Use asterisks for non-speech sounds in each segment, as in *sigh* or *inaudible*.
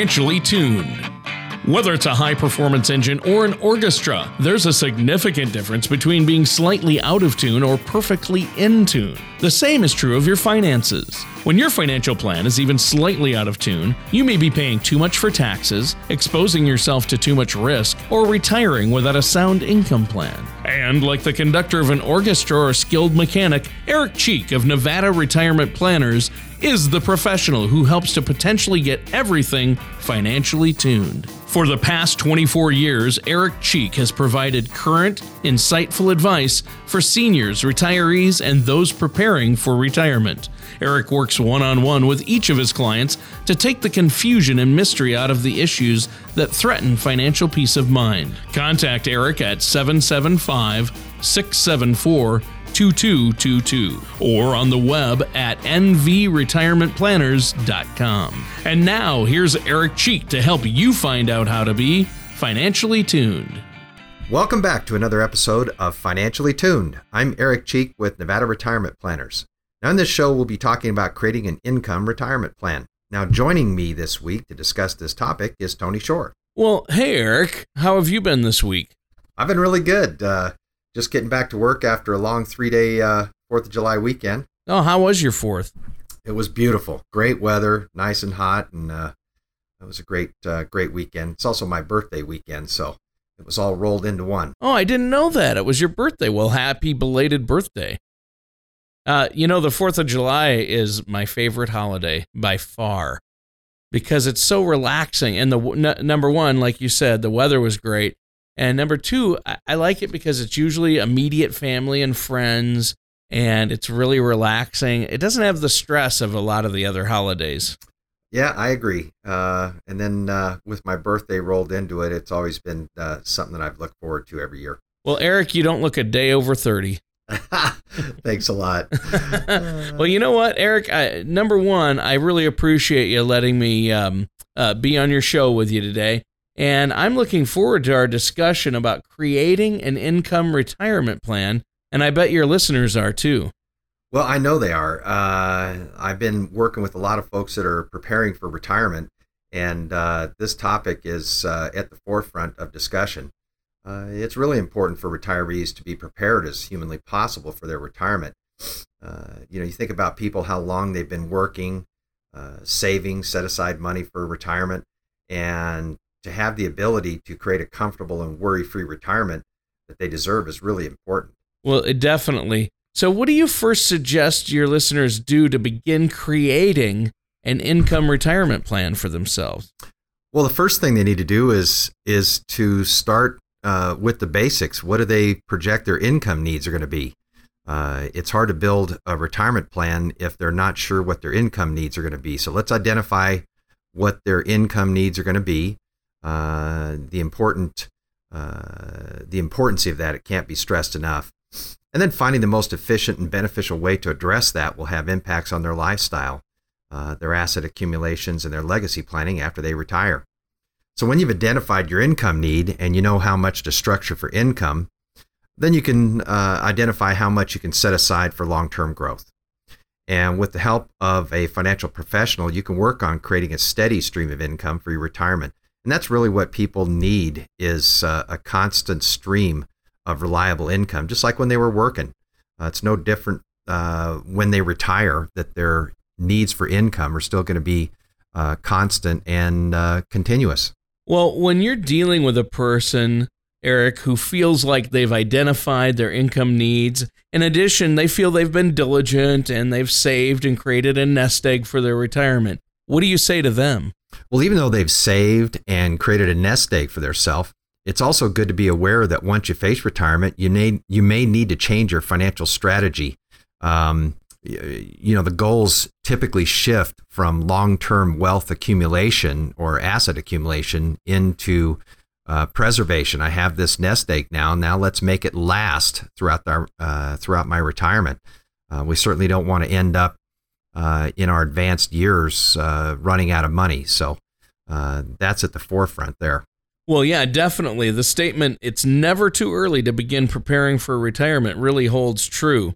financially tuned. Whether it's a high performance engine or an orchestra, there's a significant difference between being slightly out of tune or perfectly in tune. The same is true of your finances. When your financial plan is even slightly out of tune, you may be paying too much for taxes, exposing yourself to too much risk, or retiring without a sound income plan. And like the conductor of an orchestra or skilled mechanic, Eric Cheek of Nevada Retirement Planners is the professional who helps to potentially get everything financially tuned. For the past 24 years, Eric Cheek has provided current, insightful advice for seniors, retirees, and those preparing for retirement. Eric works one on one with each of his clients to take the confusion and mystery out of the issues that threaten financial peace of mind. Contact Eric at 775 674 2222 or on the web at nvretirementplanners.com. And now here's Eric Cheek to help you find out how to be financially tuned. Welcome back to another episode of Financially Tuned. I'm Eric Cheek with Nevada Retirement Planners. Now, in this show, we'll be talking about creating an income retirement plan. Now, joining me this week to discuss this topic is Tony Shore. Well, hey, Eric, how have you been this week? I've been really good. Uh, just getting back to work after a long three day uh, Fourth of July weekend. Oh, how was your fourth? It was beautiful, great weather, nice and hot, and uh, it was a great, uh, great weekend. It's also my birthday weekend, so it was all rolled into one. Oh, I didn't know that. It was your birthday. Well, happy belated birthday. Uh, you know, the 4th of July is my favorite holiday by far because it's so relaxing. And the n- number one, like you said, the weather was great. And number two, I, I like it because it's usually immediate family and friends and it's really relaxing. It doesn't have the stress of a lot of the other holidays. Yeah, I agree. Uh, and then uh, with my birthday rolled into it, it's always been uh, something that I've looked forward to every year. Well, Eric, you don't look a day over 30. *laughs* *laughs* Thanks a lot. *laughs* well, you know what, Eric? I, number one, I really appreciate you letting me um, uh, be on your show with you today. And I'm looking forward to our discussion about creating an income retirement plan. And I bet your listeners are too. Well, I know they are. Uh, I've been working with a lot of folks that are preparing for retirement, and uh, this topic is uh, at the forefront of discussion. Uh, it's really important for retirees to be prepared as humanly possible for their retirement. Uh, you know, you think about people, how long they've been working, uh, saving, set aside money for retirement, and to have the ability to create a comfortable and worry free retirement that they deserve is really important. Well, it definitely. So, what do you first suggest your listeners do to begin creating an income retirement plan for themselves? Well, the first thing they need to do is is to start uh, with the basics. What do they project their income needs are going to be? Uh, it's hard to build a retirement plan if they're not sure what their income needs are going to be. So let's identify what their income needs are going to be. Uh, the important uh, the importance of that it can't be stressed enough. And then finding the most efficient and beneficial way to address that will have impacts on their lifestyle, uh, their asset accumulations, and their legacy planning after they retire. So when you've identified your income need and you know how much to structure for income, then you can uh, identify how much you can set aside for long-term growth. And with the help of a financial professional, you can work on creating a steady stream of income for your retirement. And that's really what people need is uh, a constant stream of reliable income, just like when they were working. Uh, it's no different uh, when they retire that their needs for income are still going to be uh, constant and uh, continuous. Well, when you're dealing with a person, Eric, who feels like they've identified their income needs, in addition, they feel they've been diligent and they've saved and created a nest egg for their retirement, what do you say to them? Well, even though they've saved and created a nest egg for themselves, it's also good to be aware that once you face retirement, you may you may need to change your financial strategy. Um, you know, the goals typically shift from long-term wealth accumulation or asset accumulation into uh, preservation. I have this nest egg now. Now let's make it last throughout the uh, throughout my retirement. Uh, we certainly don't want to end up uh, in our advanced years uh, running out of money. So uh, that's at the forefront there. Well, yeah, definitely. The statement, it's never too early to begin preparing for retirement, really holds true.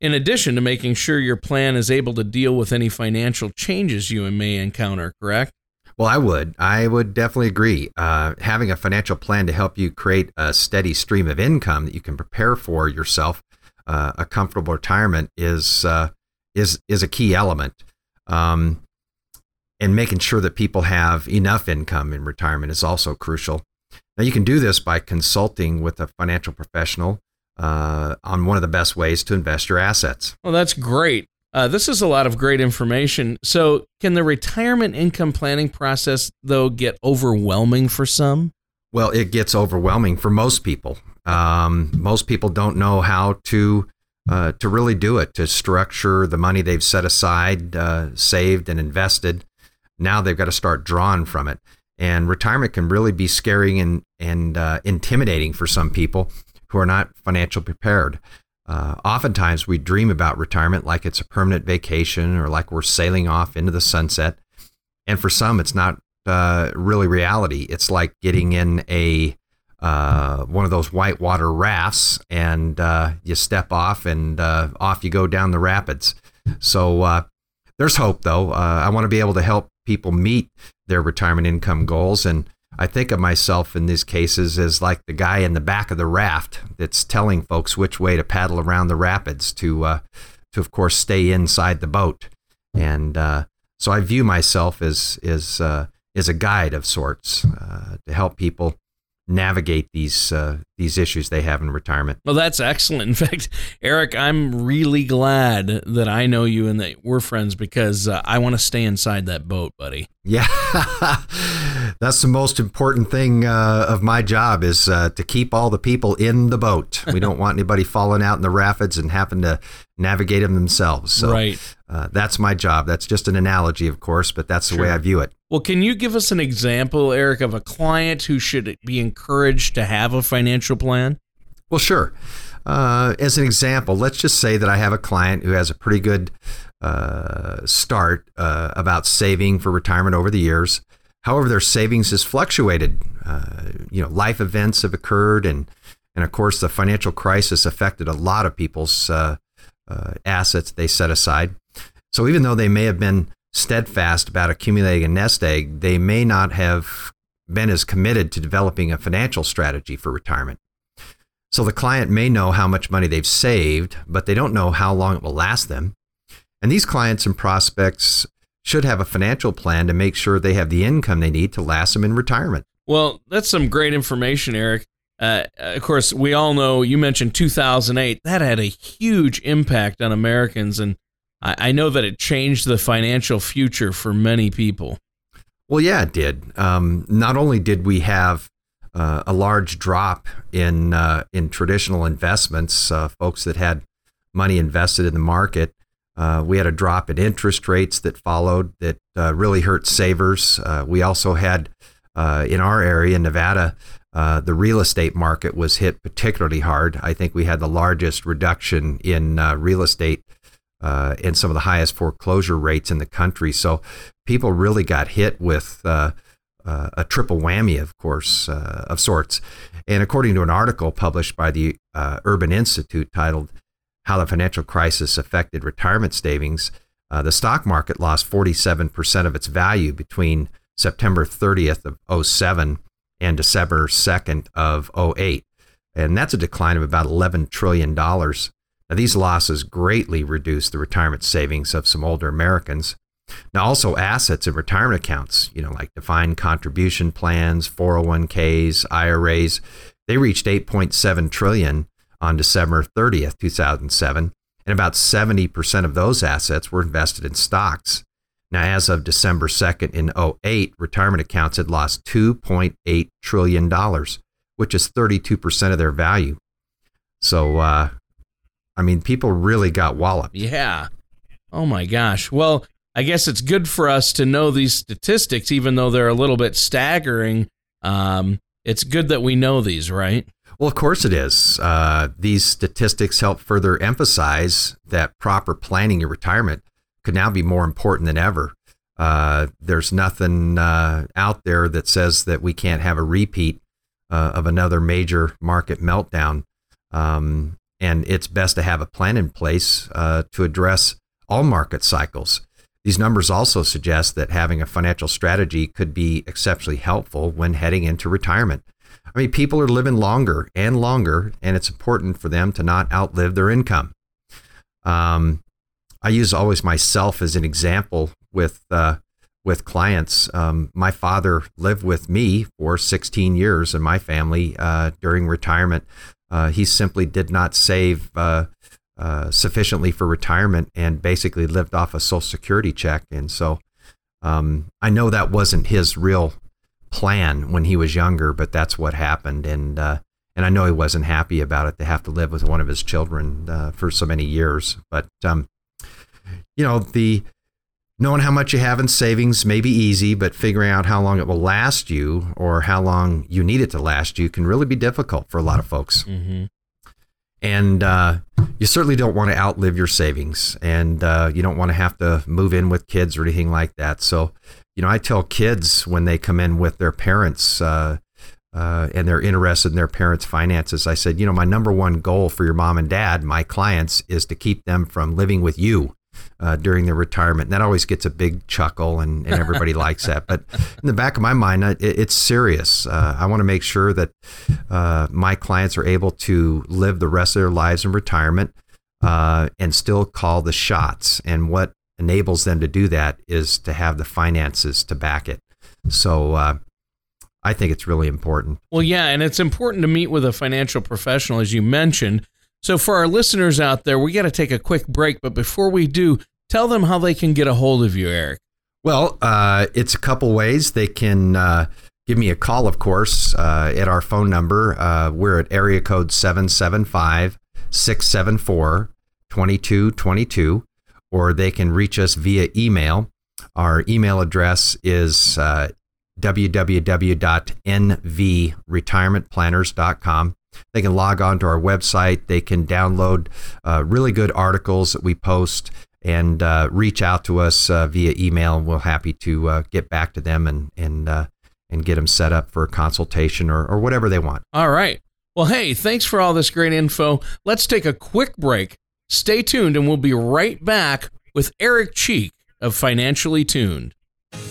In addition to making sure your plan is able to deal with any financial changes you may encounter, correct? Well, I would. I would definitely agree. Uh, having a financial plan to help you create a steady stream of income that you can prepare for yourself, uh, a comfortable retirement is uh, is is a key element. Um, and making sure that people have enough income in retirement is also crucial. Now, you can do this by consulting with a financial professional uh, on one of the best ways to invest your assets. Well, that's great. Uh, this is a lot of great information. So, can the retirement income planning process, though, get overwhelming for some? Well, it gets overwhelming for most people. Um, most people don't know how to uh, to really do it, to structure the money they've set aside, uh, saved, and invested. Now they've got to start drawing from it. And retirement can really be scary and, and uh, intimidating for some people who are not financially prepared. Uh, oftentimes, we dream about retirement like it's a permanent vacation or like we're sailing off into the sunset. And for some, it's not uh, really reality. It's like getting in a uh, one of those whitewater rafts, and uh, you step off, and uh, off you go down the rapids. So uh, there's hope, though. I want to be able to help people meet their retirement income goals, and I think of myself in these cases as like the guy in the back of the raft that's telling folks which way to paddle around the rapids to, uh, to of course, stay inside the boat. And uh, so I view myself as as uh, as a guide of sorts uh, to help people navigate these uh, these issues they have in retirement. Well, that's excellent. *laughs* In fact, Eric, I'm really glad that I know you and that we're friends because uh, I want to stay inside that boat, buddy. Yeah, *laughs* that's the most important thing uh, of my job is uh, to keep all the people in the boat. We don't *laughs* want anybody falling out in the rapids and having to navigate them themselves. So, right. Uh, that's my job. That's just an analogy, of course, but that's the sure. way I view it. Well, can you give us an example, Eric, of a client who should be encouraged to have a financial plan? Well, sure. Uh, as an example, let's just say that I have a client who has a pretty good uh, start uh, about saving for retirement over the years. However, their savings has fluctuated. Uh, you know, life events have occurred, and and of course, the financial crisis affected a lot of people's uh, uh, assets they set aside. So even though they may have been steadfast about accumulating a nest egg, they may not have been as committed to developing a financial strategy for retirement. So the client may know how much money they've saved, but they don't know how long it will last them. And these clients and prospects should have a financial plan to make sure they have the income they need to last them in retirement. Well, that's some great information, Eric. Uh, of course, we all know you mentioned 2008. That had a huge impact on Americans, and I, I know that it changed the financial future for many people. Well, yeah, it did. Um, not only did we have uh, a large drop in uh, in traditional investments, uh, folks that had money invested in the market, uh, we had a drop in interest rates that followed that uh, really hurt savers. We also had in our area, in Nevada, the real estate market was hit particularly hard. I think we had the largest reduction in real estate uh, and some of the highest foreclosure rates in the country. So people really got hit with uh, uh, a triple whammy, of course, uh, of sorts. And according to an article published by the uh, Urban Institute titled "How the Financial Crisis Affected Retirement Savings," uh, the stock market lost 47% of its value between September 30th of 07 and December 2nd of 08. And that's a decline of about $11 trillion now, these losses greatly reduced the retirement savings of some older Americans. Now, also assets in retirement accounts, you know, like defined contribution plans, 401ks, IRAs, they reached 8.7 trillion on December 30th, 2007, and about 70% of those assets were invested in stocks. Now, as of December 2nd in 08, retirement accounts had lost $2.8 trillion, which is 32% of their value. So, uh, I mean, people really got walloped. Yeah. Oh my gosh. Well, I guess it's good for us to know these statistics, even though they're a little bit staggering. Um, it's good that we know these, right? Well, of course it is. Uh, these statistics help further emphasize that proper planning your retirement could now be more important than ever. Uh, there's nothing uh, out there that says that we can't have a repeat uh, of another major market meltdown. Um, and it's best to have a plan in place uh, to address all market cycles. These numbers also suggest that having a financial strategy could be exceptionally helpful when heading into retirement. I mean, people are living longer and longer, and it's important for them to not outlive their income. Um, I use always myself as an example with uh, with clients. Um, my father lived with me for 16 years in my family uh, during retirement. Uh, he simply did not save uh, uh, sufficiently for retirement and basically lived off a Social Security check. And so um, I know that wasn't his real plan when he was younger, but that's what happened. And uh, and I know he wasn't happy about it to have to live with one of his children for so many years. But um, you know the knowing how much you have in savings may be easy, but figuring out how long it will last you or how long you need it to last you can really be difficult for a lot of folks. Mm-hmm. And uh, you certainly don't want to outlive your savings, and uh, you don't want to have to move in with kids or anything like that. So, you know, I tell kids when they come in with their parents uh, uh and they're interested in their parents' finances, I said, you know, my number one goal for your mom and dad, my clients, is to keep them from living with you uh, during their retirement. And that always gets a big chuckle, and, and everybody *laughs* likes that. But in the back of my mind, it, it's serious. Uh, I want to make sure that uh, my clients are able to live the rest of their lives in retirement uh, and still call the shots. And what enables them to do that is to have the finances to back it. So, uh, I think it's really important. Well, yeah, and it's important to meet with a financial professional, as you mentioned, so, for our listeners out there, we got to take a quick break. But before we do, tell them how they can get a hold of you, Eric. Well, uh, it's a couple ways. They can uh, give me a call, of course, uh, at our phone number. Uh, we're at area code 775 674 2222, or they can reach us via email. Our email address is uh, www.nvretirementplanners.com. They can log on to our website. They can download uh, really good articles that we post and uh, reach out to us uh, via email. We're happy to uh, get back to them and and uh, and get them set up for a consultation or, or whatever they want. All right. Well, hey, thanks for all this great info. Let's take a quick break. Stay tuned, and we'll be right back with Eric Cheek of Financially Tuned.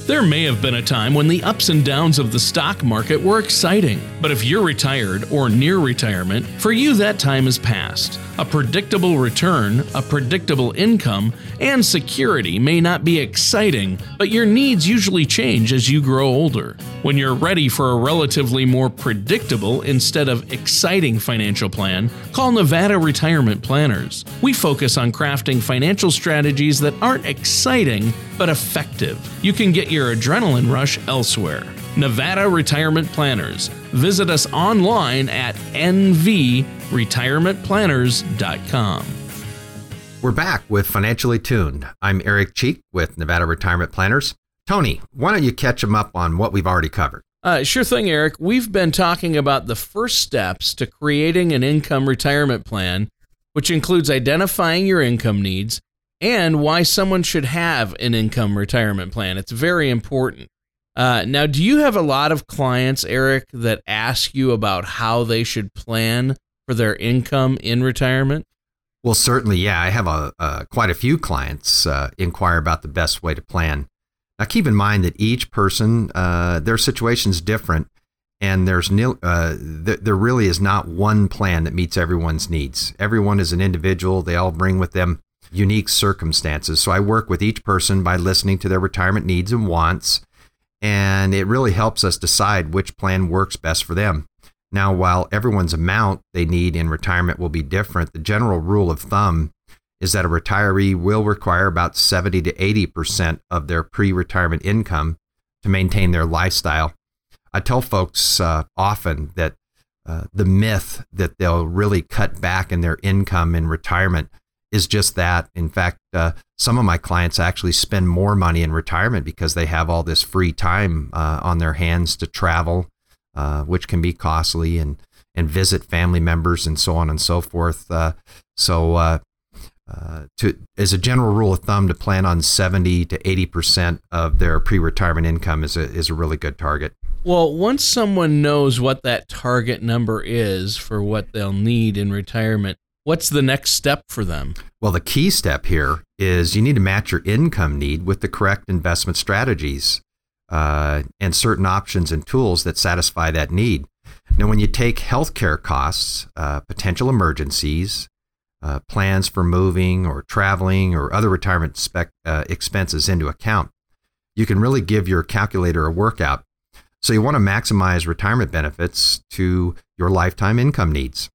There may have been a time when the ups and downs of the stock market were exciting, but if you're retired or near retirement, for you that time is past. A predictable return, a predictable income, and security may not be exciting, but your needs usually change as you grow older. When you're ready for a relatively more predictable instead of exciting financial plan, call Nevada Retirement Planners. We focus on crafting financial strategies that aren't exciting, but effective. You can get your adrenaline rush elsewhere. Nevada Retirement Planners. Visit us online at nvretirementplanners.com. We're back with Financially Tuned. I'm Eric Cheek with Nevada Retirement Planners. Tony, why don't you catch them up on what we've already covered? Uh, sure thing, Eric. We've been talking about the first steps to creating an income retirement plan, which includes identifying your income needs and why someone should have an income retirement plan. It's very important. Uh, now, do you have a lot of clients, Eric, that ask you about how they should plan for their income in retirement? Well, certainly, yeah. I have a, quite a few clients uh, inquire about the best way to plan. Now, keep in mind that each person, uh, their situation is different, and there's uh, th- there really is not one plan that meets everyone's needs. Everyone is an individual. They all bring with them unique circumstances. So I work with each person by listening to their retirement needs and wants, and it really helps us decide which plan works best for them. Now, while everyone's amount they need in retirement will be different, the general rule of thumb is that a retiree will require about 70 to 80% of their pre retirement income to maintain their lifestyle. I tell folks uh, often that uh, the myth that they'll really cut back in their income in retirement is just that. In fact, uh, some of my clients actually spend more money in retirement because they have all this free time uh, on their hands to travel, uh, which can be costly, and and visit family members and so on and so forth. Uh, so, uh, uh, to as a general rule of thumb, to plan on seventy to eighty percent of their pre-retirement income is a is a really good target. Well, once someone knows what that target number is for what they'll need in retirement, What's the next step for them? Well, the key step here is you need to match your income need with the correct investment strategies uh, and certain options and tools that satisfy that need. Now, when you take healthcare costs, uh, potential emergencies, uh, plans for moving or traveling or other retirement spec, uh, expenses into account, you can really give your calculator a workout. So, you want to maximize retirement benefits to your lifetime income needs.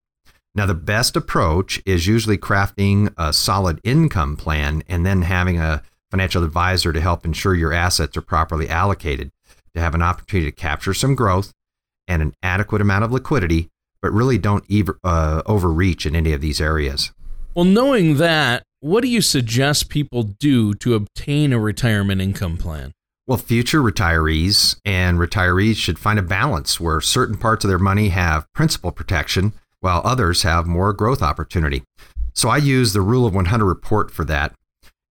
Now, the best approach is usually crafting a solid income plan and then having a financial advisor to help ensure your assets are properly allocated, to have an opportunity to capture some growth and an adequate amount of liquidity, but really don't ever, uh, overreach in any of these areas. Well, knowing that, what do you suggest people do to obtain a retirement income plan? Well, future retirees and retirees should find a balance where certain parts of their money have principal protection while others have more growth opportunity. So I use the rule of 100 report for that.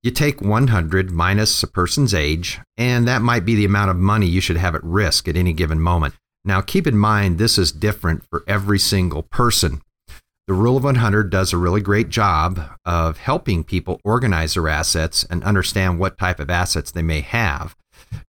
You take 100 minus a person's age, and that might be the amount of money you should have at risk at any given moment. Now, keep in mind, this is different for every single person. The Rule of 100 does a really great job of helping people organize their assets and understand what type of assets they may have.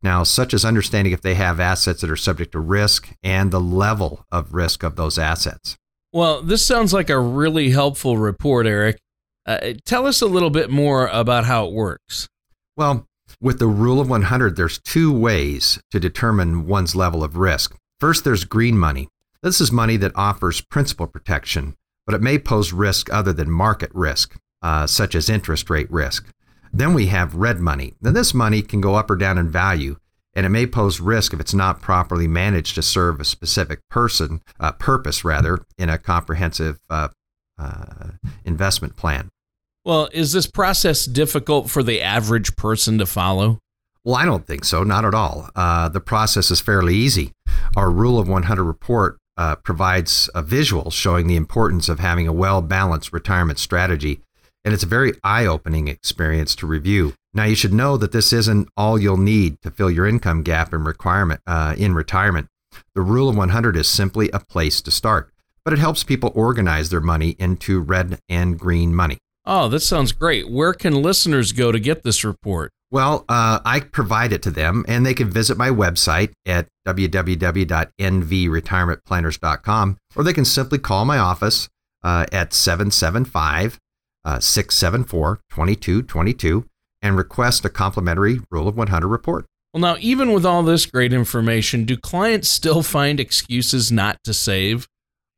Now, such as understanding if they have assets that are subject to risk and the level of risk of those assets. Well, this sounds like a really helpful report, Eric. Uh, tell us a little bit more about how it works. Well, with the rule of 100, there's two ways to determine one's level of risk. First, there's green money. This is money that offers principal protection, but it may pose risk other than market risk, uh, such as interest rate risk. Then we have red money. Now, this money can go up or down in value, and it may pose risk if it's not properly managed to serve a specific person uh, purpose rather in a comprehensive uh, uh, investment plan. Well, is this process difficult for the average person to follow? Well, I don't think so, not at all. Uh, the process is fairly easy. Our Rule of 100 report uh, provides a visual showing the importance of having a well balanced retirement strategy, and it's a very eye opening experience to review. Now, you should know that this isn't all you'll need to fill your income gap in requirement uh, in retirement. The Rule of 100 is simply a place to start, but it helps people organize their money into red and green money. Oh, that sounds great. Where can listeners go to get this report? Well, uh, I provide it to them, and they can visit my website at www.nvretirementplanners.com, or they can simply call my office uh, at 775 uh, 674 2222 and request a complimentary Rule of 100 report. Well, now, even with all this great information, do clients still find excuses not to save?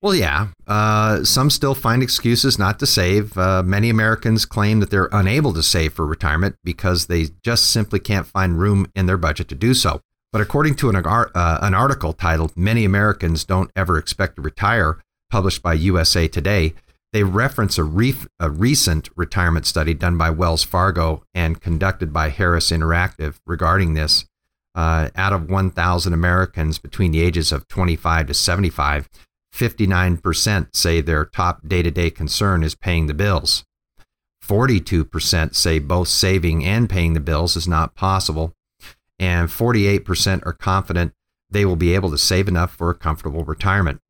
Well, yeah. Uh, some still find excuses not to save. Uh, many Americans claim that they're unable to save for retirement because they just simply can't find room in their budget to do so. But according to an, uh, an article titled Many Americans Don't Ever Expect to Retire, published by USA Today, they reference a, a, recent retirement study done by Wells Fargo and conducted by Harris Interactive regarding this. Uh, out of 1,000 Americans between the ages of 25 to 75, 59% say their top day to day concern is paying the bills. 42% say both saving and paying the bills is not possible. And 48% are confident they will be able to save enough for a comfortable retirement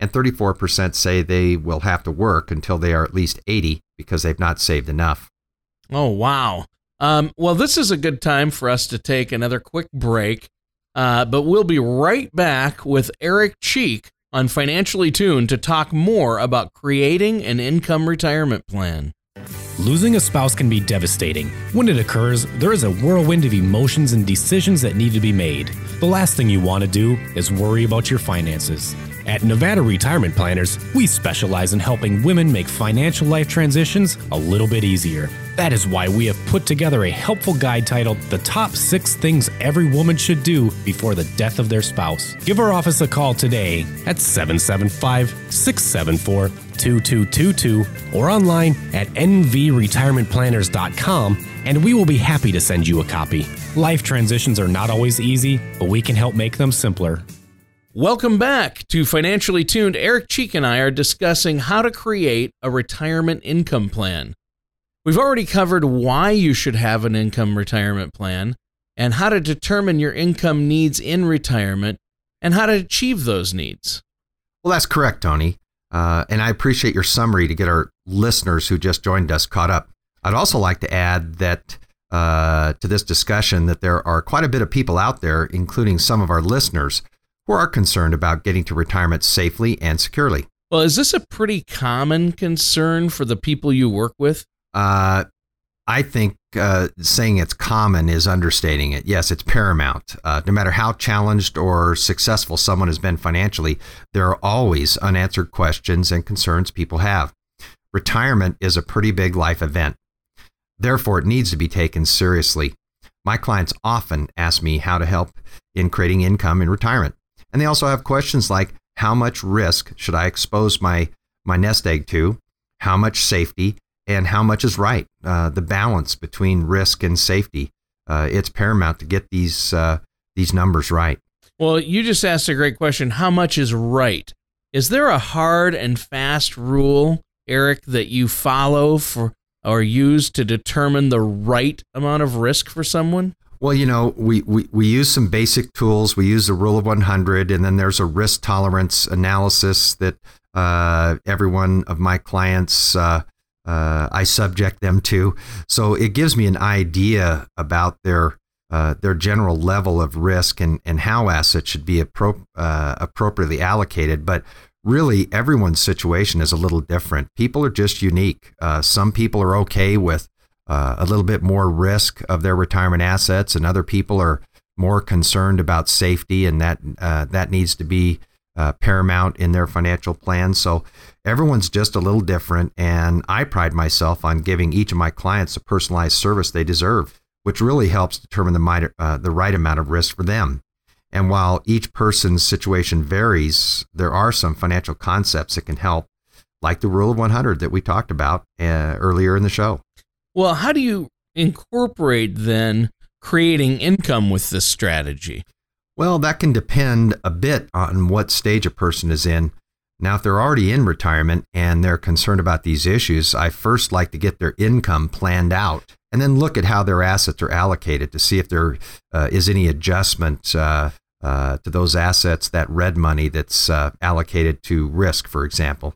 and 34% say they will have to work until they are at least 80 because they've not saved enough. Oh, wow. Um, well, this is a good time for us to take another quick break, uh, but we'll be right back with Eric Cheek on Financially Tuned to talk more about creating an income retirement plan. Losing a spouse can be devastating. When it occurs, there is a whirlwind of emotions and decisions that need to be made. The last thing you want to do is worry about your finances. At Nevada Retirement Planners, we specialize in helping women make financial life transitions a little bit easier. That is why we have put together a helpful guide titled The Top 6 Things Every Woman Should Do Before the Death of Their Spouse. Give our office a call today at 775 674 2222 or online at nvretirementplanners.com and we will be happy to send you a copy. Life transitions are not always easy, but we can help make them simpler. Welcome back to Financially Tuned. Eric Cheek and I are discussing how to create a retirement income plan. We've already covered why you should have an income retirement plan and how to determine your income needs in retirement and how to achieve those needs. Well, that's correct, Tony. Uh, and I appreciate your summary to get our listeners who just joined us caught up. I'd also like to add that uh, to this discussion that there are quite a bit of people out there, including some of our listeners, who are concerned about getting to retirement safely and securely. Well, is this a pretty common concern for the people you work with? Uh, I think uh, saying it's common is understating it. Yes, it's paramount. Uh, no matter how challenged or successful someone has been financially, there are always unanswered questions and concerns people have. Retirement is a pretty big life event. Therefore, it needs to be taken seriously. My clients often ask me how to help in creating income in retirement. And they also have questions like how much risk should I expose my, my nest egg to? How much safety? And how much is right? Uh, the balance between risk and safety. Uh, it's paramount to get these uh, these numbers right. Well, you just asked a great question. How much is right? Is there a hard and fast rule, Eric, that you follow for or use to determine the right amount of risk for someone? Well, you know, we, we, we use some basic tools. We use the rule of 100, and then there's a risk tolerance analysis that uh, every one of my clients uh, uh, I subject them to. So it gives me an idea about their uh, their general level of risk and, and how assets should be appro- uh, appropriately allocated. But really everyone's situation is a little different. People are just unique. Uh, some people are okay with uh, a little bit more risk of their retirement assets, and other people are more concerned about safety, and that uh, that needs to be uh, paramount in their financial plan. So everyone's just a little different, and I pride myself on giving each of my clients the personalized service they deserve, which really helps determine the, uh, the right amount of risk for them. And while each person's situation varies, there are some financial concepts that can help, like the rule of 100 that we talked about uh, earlier in the show. Well, how do you incorporate then creating income with this strategy? Well, that can depend a bit on what stage a person is in. Now, if they're already in retirement and they're concerned about these issues, I first like to get their income planned out and then look at how their assets are allocated to see if there uh, is any adjustment uh, uh, to those assets, that red money that's uh, allocated to risk, for example.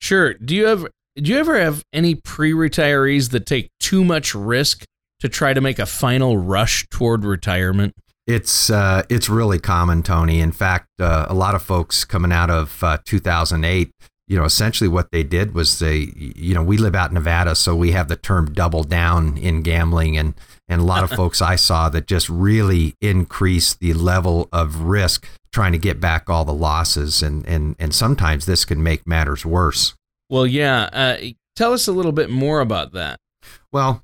Sure. Do you have do you ever have any pre-retirees that take too much risk to try to make a final rush toward retirement? It's uh, it's really common, Tony. In fact, uh, a lot of folks coming out of uh, 2008, you know, essentially what they did was they, you know, we live out in Nevada, so we have the term double down in gambling, and and a lot of *laughs* folks I saw that just really increased the level of risk trying to get back all the losses, and and and sometimes this can make matters worse. Well, yeah. Uh, tell us a little bit more about that. Well,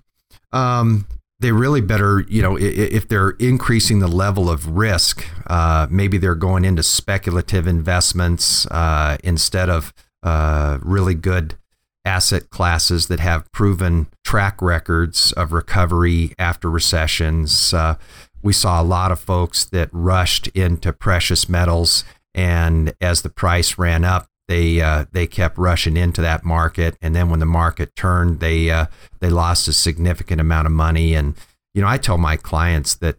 um, they really better, you know, if they're increasing the level of risk, uh, maybe they're going into speculative investments uh, instead of uh, really good asset classes that have proven track records of recovery after recessions. Uh, we saw a lot of folks that rushed into precious metals, and as the price ran up, they uh, they kept rushing into that market, and then when the market turned, they uh, they lost a significant amount of money. And you know, I tell my clients that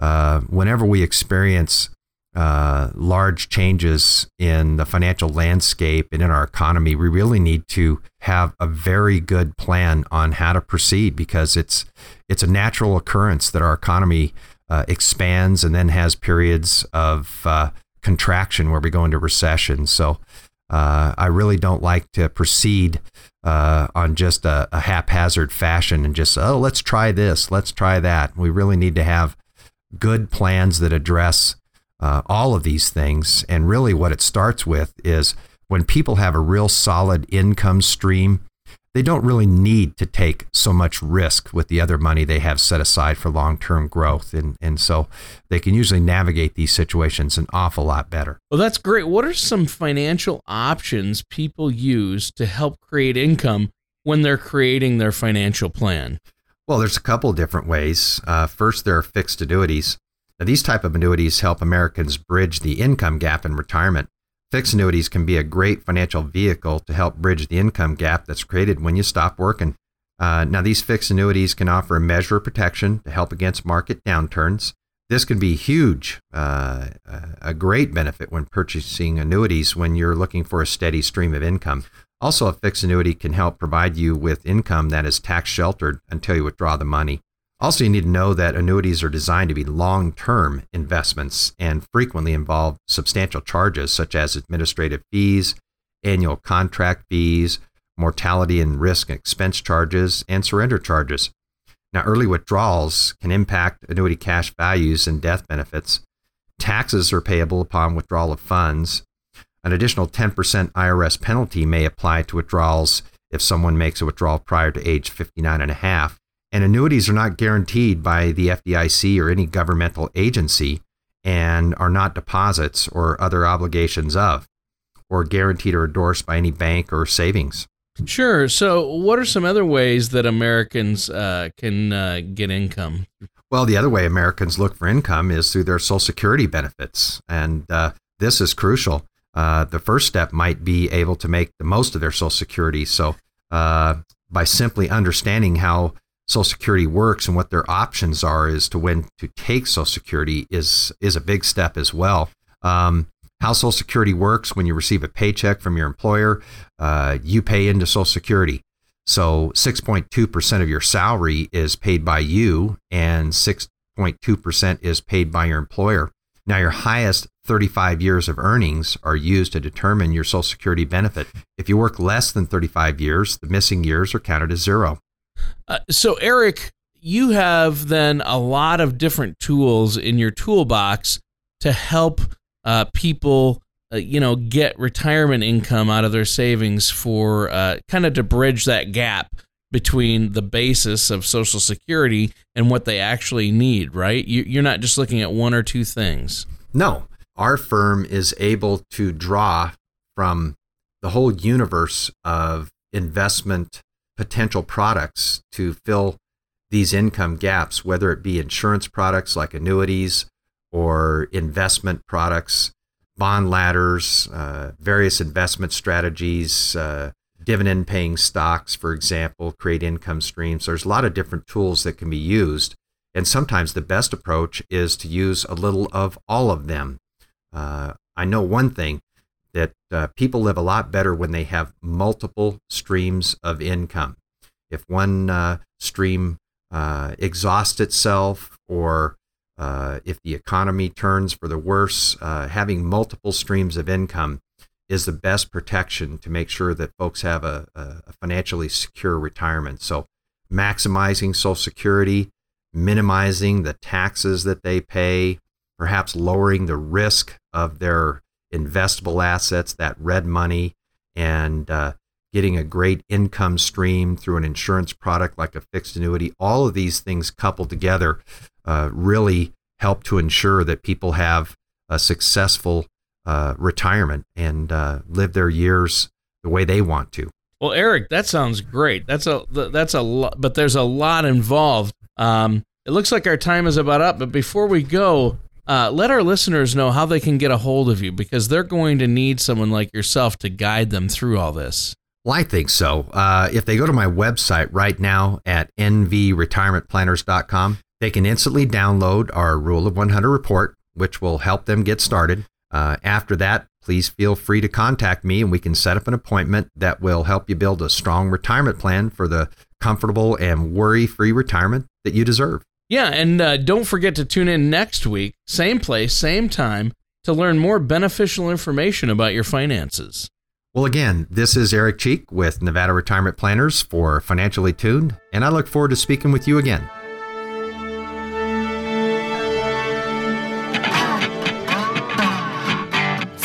uh, whenever we experience uh, large changes in the financial landscape and in our economy, we really need to have a very good plan on how to proceed because it's it's a natural occurrence that our economy uh, expands and then has periods of uh, contraction where we go into recession. So uh, I really don't like to proceed uh, on just a, a haphazard fashion and just oh let's try this, let's try that. We really need to have good plans that address uh, all of these things. And really, what it starts with is when people have a real solid income stream, they don't really need to take so much risk with the other money they have set aside for long term growth. And, and so they can usually navigate these situations an awful lot better. Well, that's great. What are some financial options people use to help create income when they're creating their financial plan? Well, there's a couple different ways. Uh, first, there are fixed annuities. Now, these type of annuities help Americans bridge the income gap in retirement. Fixed annuities can be a great financial vehicle to help bridge the income gap that's created when you stop working. Uh, now, these fixed annuities can offer a measure of protection to help against market downturns. this can be huge, uh, a great benefit when purchasing annuities when you're looking for a steady stream of income. Also, a fixed annuity can help provide you with income that is tax sheltered until you withdraw the money. Also, you need to know that annuities are designed to be long term investments and frequently involve substantial charges such as administrative fees, annual contract fees, mortality and risk expense charges, and surrender charges. Now, early withdrawals can impact annuity cash values and death benefits. Taxes are payable upon withdrawal of funds. An additional 10% IRS penalty may apply to withdrawals if someone makes a withdrawal prior to age 59 and a half. And annuities are not guaranteed by the FDIC or any governmental agency and are not deposits or other obligations of, or guaranteed or endorsed by any bank or savings. Sure. So, what are some other ways that Americans uh, can uh, get income? Well, the other way Americans look for income is through their Social Security benefits. And uh, this is crucial. Uh, the first step might be able to make the most of their Social Security. So, uh, by simply understanding how Social Security works and what their options are as to when to take Social Security is is a big step as well. Um, how Social Security works when you receive a paycheck from your employer, uh, you pay into Social Security. So 6.2% of your salary is paid by you, and 6.2% is paid by your employer. Now, your highest 35 years of earnings are used to determine your Social Security benefit. If you work less than 35 years, the missing years are counted as zero. Uh, so, Eric, you have then a lot of different tools in your toolbox to help uh, people, uh, you know, get retirement income out of their savings for uh, kind of to bridge that gap between the basis of Social Security and what they actually need, right? You, you're not just looking at one or two things. No, our firm is able to draw from the whole universe of investment potential products to fill these income gaps, whether it be insurance products like annuities or investment products, bond ladders, uh, various investment strategies, uh, dividend paying stocks, for example, create income streams. There's a lot of different tools that can be used. And sometimes the best approach is to use a little of all of them. Uh, I know one thing that uh, people live a lot better when they have multiple streams of income. If one uh, stream uh, exhausts itself or uh, if the economy turns for the worse, uh, having multiple streams of income is the best protection to make sure that folks have a, a financially secure retirement. So, maximizing Social Security, minimizing the taxes that they pay, perhaps lowering the risk of their investable assets, that red money, and uh, getting a great income stream through an insurance product like a fixed annuity. All of these things coupled together uh, really help to ensure that people have a successful uh, retirement and uh, live their years the way they want to. Well, Eric, that sounds great. That's a that's a lot, but there's a lot involved. Um, it looks like our time is about up, but before we go, uh, let our listeners know how they can get a hold of you because they're going to need someone like yourself to guide them through all this. Well, I think so. Uh, if they go to my website right now at nvretirementplanners.com, they can instantly download our Rule of 100 report, which will help them get started. Uh, after that, please feel free to contact me and we can set up an appointment that will help you build a strong retirement plan for the comfortable and worry free retirement that you deserve. Yeah, and uh, don't forget to tune in next week, same place, same time, to learn more beneficial information about your finances. Well, again, this is Eric Cheek with Nevada Retirement Planners for Financially Tuned, and I look forward to speaking with you again.